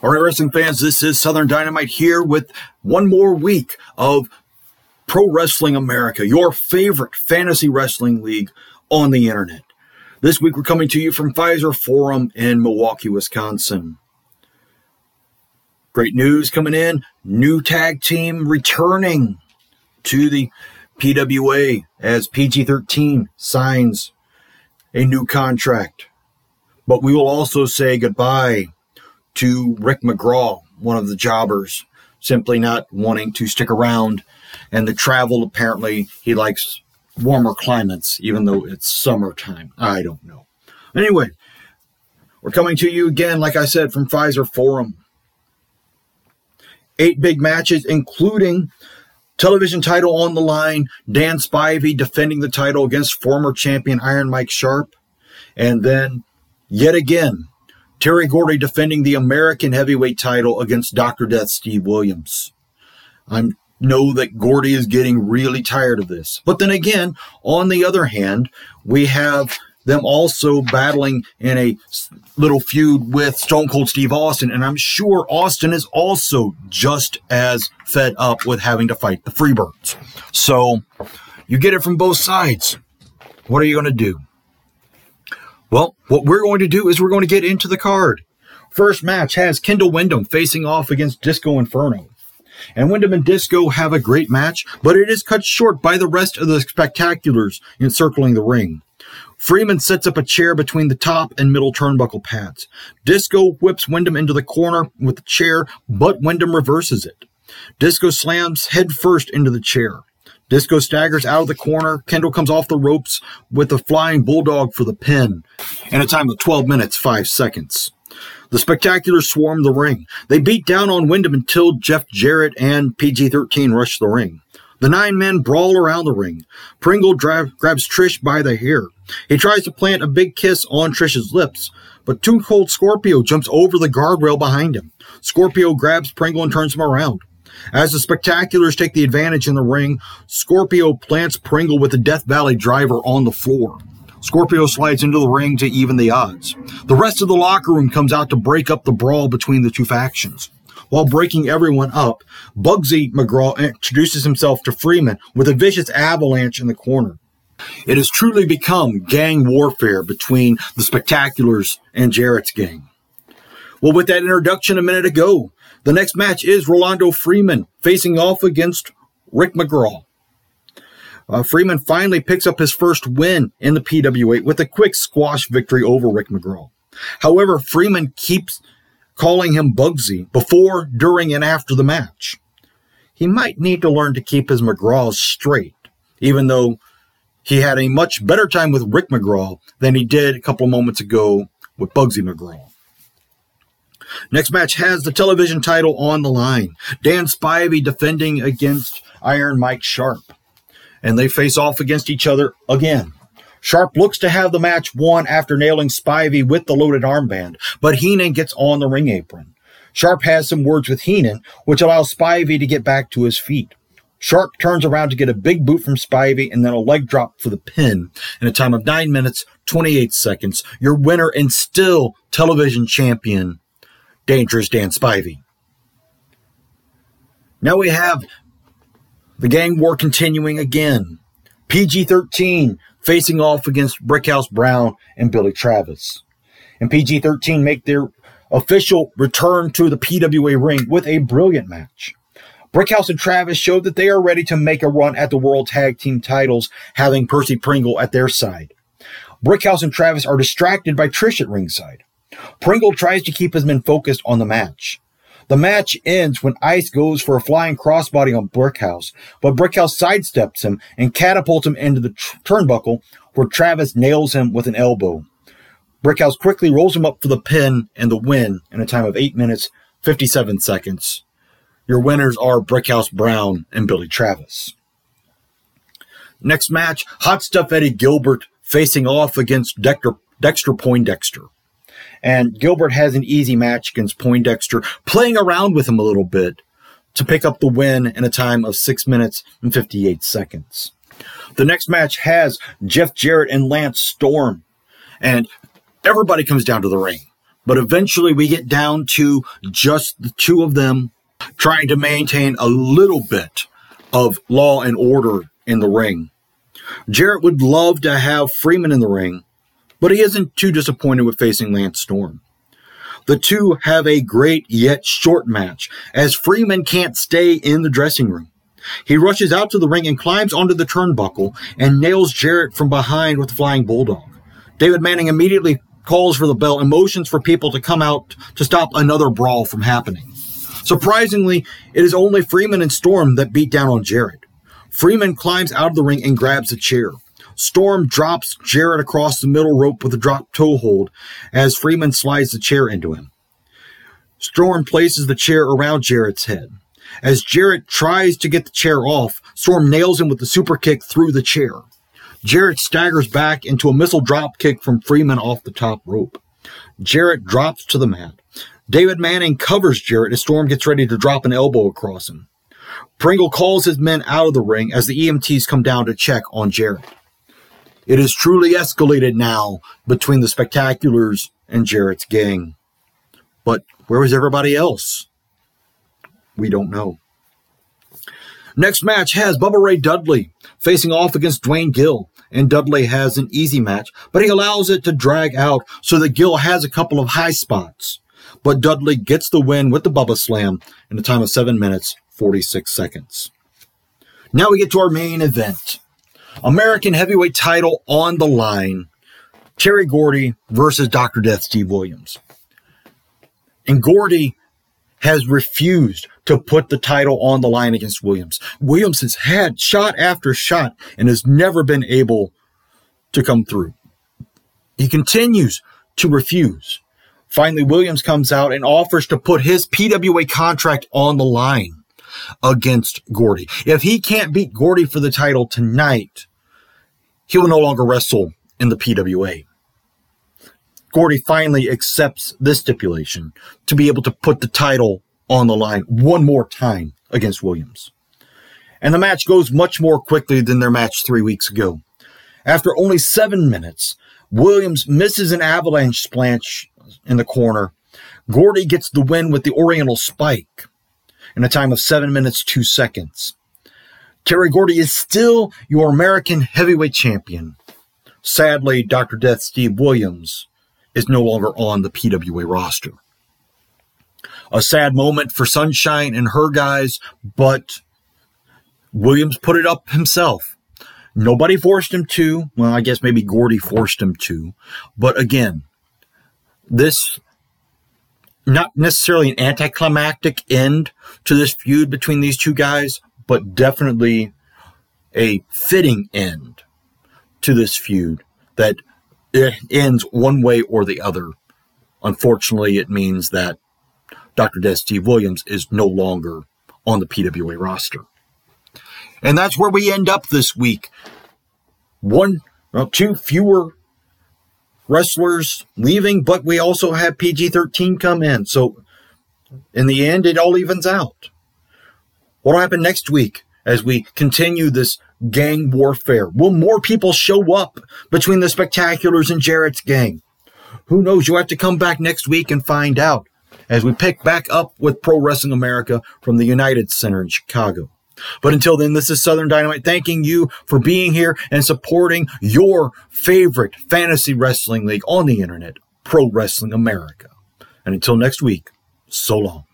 All right, wrestling fans, this is Southern Dynamite here with one more week of Pro Wrestling America, your favorite fantasy wrestling league on the internet. This week we're coming to you from Fiserv Forum in Milwaukee, Wisconsin. Great news coming in. New tag team returning to the PWA as PG 13 signs a new contract. But we will also say goodbye to Rick McGraw, one of the jobbers, simply not wanting to stick around. And the travel, apparently, he likes warmer climates, even though it's summertime. I don't know. Anyway, we're coming to you again, like I said, from Fiserv Forum. Eight big matches, including television title on the line, Dan Spivey defending the title against former champion Iron Mike Sharpe. And then, yet again, Terry Gordy defending the American heavyweight title against Dr. Death Steve Williams. I know that Gordy is getting really tired of this. But then again, on the other hand, we have them also battling in a little feud with Stone Cold Steve Austin. And I'm sure Austin is also just as fed up with having to fight the Freebirds. So you get it from both sides. What are you going to do? Well, what we're going to do is we're going to get into the card. First match has Kendall Windham facing off against Disco Inferno. And Windham and Disco have a great match, but it is cut short by the rest of the spectaculars encircling the ring. Freeman sets up a chair between the top and middle turnbuckle pads. Disco whips Windham into the corner with the chair, but Windham reverses it. Disco slams head first into the chair. Disco staggers out of the corner. Kendall comes off the ropes with a flying bulldog for the pin in a time of 12 minutes, 5 seconds. The spectacular swarm the ring. They beat down on Windham until Jeff Jarrett and PG 13 rush the ring. The nine men brawl around the ring. Pringle grabs Trish by the hair. He tries to plant a big kiss on Trish's lips, but Too Cold Scorpio jumps over the guardrail behind him. Scorpio grabs Pringle and turns him around. As the spectaculars take the advantage in the ring, Scorpio plants Pringle with the Death Valley driver on the floor. Scorpio slides into the ring to even the odds. The rest of the locker room comes out to break up the brawl between the two factions. While breaking everyone up, Bugsy McGraw introduces himself to Freeman with a vicious avalanche in the corner. It has truly become gang warfare between the Spectaculars and Jarrett's gang. Well, with that introduction a minute ago, the next match is Rolando Freeman facing off against Rick McGraw. Uh, Freeman finally picks up his first win in the PWA with a quick squash victory over Rick McGraw. However, Freeman keeps calling him Bugsy before, during, and after the match. He might need to learn to keep his McGraws straight, even though he had a much better time with Rick McGraw than he did a couple of moments ago with Bugsy McGraw. Next match has the television title on the line. Dan Spivey defending against Iron Mike Sharpe. And they face off against each other again. Sharpe looks to have the match won after nailing Spivey with the loaded armband, but Heenan gets on the ring apron. Sharpe has some words with Heenan, which allows Spivey to get back to his feet. Sharpe turns around to get a big boot from Spivey and then a leg drop for the pin in a time of 9 minutes, 28 seconds. Your winner and still television champion, Dangerous Dan Spivey. Now we have the gang war continuing again. PG 13 facing off against Brickhouse Brown and Billy Travis. And PG 13 make their official return to the PWA ring with a brilliant match. Brickhouse and Travis showed that they are ready to make a run at the World Tag Team titles, having Percy Pringle at their side. Brickhouse and Travis are distracted by Trish at ringside. Pringle tries to keep his men focused on the match. The match ends when Ice goes for a flying crossbody on Brickhouse, but Brickhouse sidesteps him and catapults him into the tr- turnbuckle where Travis nails him with an elbow. Brickhouse quickly rolls him up for the pin and the win in a time of 8 minutes, 57 seconds. Your winners are Brickhouse Brown and Billy Travis. Next match, Hot Stuff Eddie Gilbert facing off against Dexter, Dexter Poindexter. And Gilbert has an easy match against Poindexter, playing around with him a little bit to pick up the win in a time of 6 minutes and 58 seconds. The next match has Jeff Jarrett and Lance Storm. And everybody comes down to the ring. But eventually we get down to just the two of them trying to maintain a little bit of law and order in the ring. Jarrett would love to have Freeman in the ring, but he isn't too disappointed with facing Lance Storm. The two have a great yet short match as Freeman can't stay in the dressing room. He rushes out to the ring and climbs onto the turnbuckle and nails Jarrett from behind with the flying bulldog. David Manning immediately calls for the bell and motions for people to come out to stop another brawl from happening. Surprisingly, it is only Freeman and Storm that beat down on Jarrett. Freeman climbs out of the ring and grabs a chair. Storm drops Jarrett across the middle rope with a drop toe hold as Freeman slides the chair into him. Storm places the chair around Jarrett's head. As Jarrett tries to get the chair off, Storm nails him with the super kick through the chair. Jarrett staggers back into a missile drop kick from Freeman off the top rope. Jarrett drops to the mat. David Manning covers Jarrett as Storm gets ready to drop an elbow across him. Pringle calls his men out of the ring as the EMTs come down to check on Jarrett. It is truly escalated now between the spectaculars and Jarrett's gang. But where was everybody else? We don't know. Next match has Bubba Ray Dudley facing off against Duane Gill, and Dudley has an easy match, but he allows it to drag out so that Gill has a couple of high spots. But Dudley gets the win with the Bubba Slam in a time of 7 minutes, 46 seconds. Now we get to our main event. American heavyweight title on the line. Terry Gordy versus Dr. Death Steve Williams. And Gordy has refused to put the title on the line against Williams. Williams has had shot after shot and has never been able to come through. He continues to refuse. Finally, Williams comes out and offers to put his PWA contract on the line against Gordy. If he can't beat Gordy for the title tonight, he will no longer wrestle in the PWA. Gordy finally accepts this stipulation to be able to put the title on the line one more time against Williams. And the match goes much more quickly than their match three weeks ago. After only seven minutes, Williams misses an avalanche splash in the corner. Gordy gets the win with the Oriental Spike in a time of seven minutes, two seconds. Terry Gordy is still your American heavyweight champion. Sadly, Dr. Death Steve Williams is no longer on the PWA roster. A sad moment for Sunshine and her guys, but Williams put it up himself. Nobody forced him to. Well, I guess maybe Gordy forced him to. But again, this not necessarily an anticlimactic end to this feud between these two guys, but definitely a fitting end to this feud that it ends one way or the other. Unfortunately, it means that Dr. Steve Williams is no longer on the PWA roster. And that's where we end up this week. One, well, two fewer wrestlers leaving, but we also have PG 13 come in. So in the end, it all evens out. What'll happen next week as we continue this gang warfare? Will more people show up between the spectaculars and Jarrett's gang? Who knows? You'll have to come back next week and find out as we pick back up with Pro Wrestling America from the United Center in Chicago. But until then, this is Southern Dynamite thanking you for being here and supporting your favorite fantasy wrestling league on the internet, Pro Wrestling America. And until next week, so long.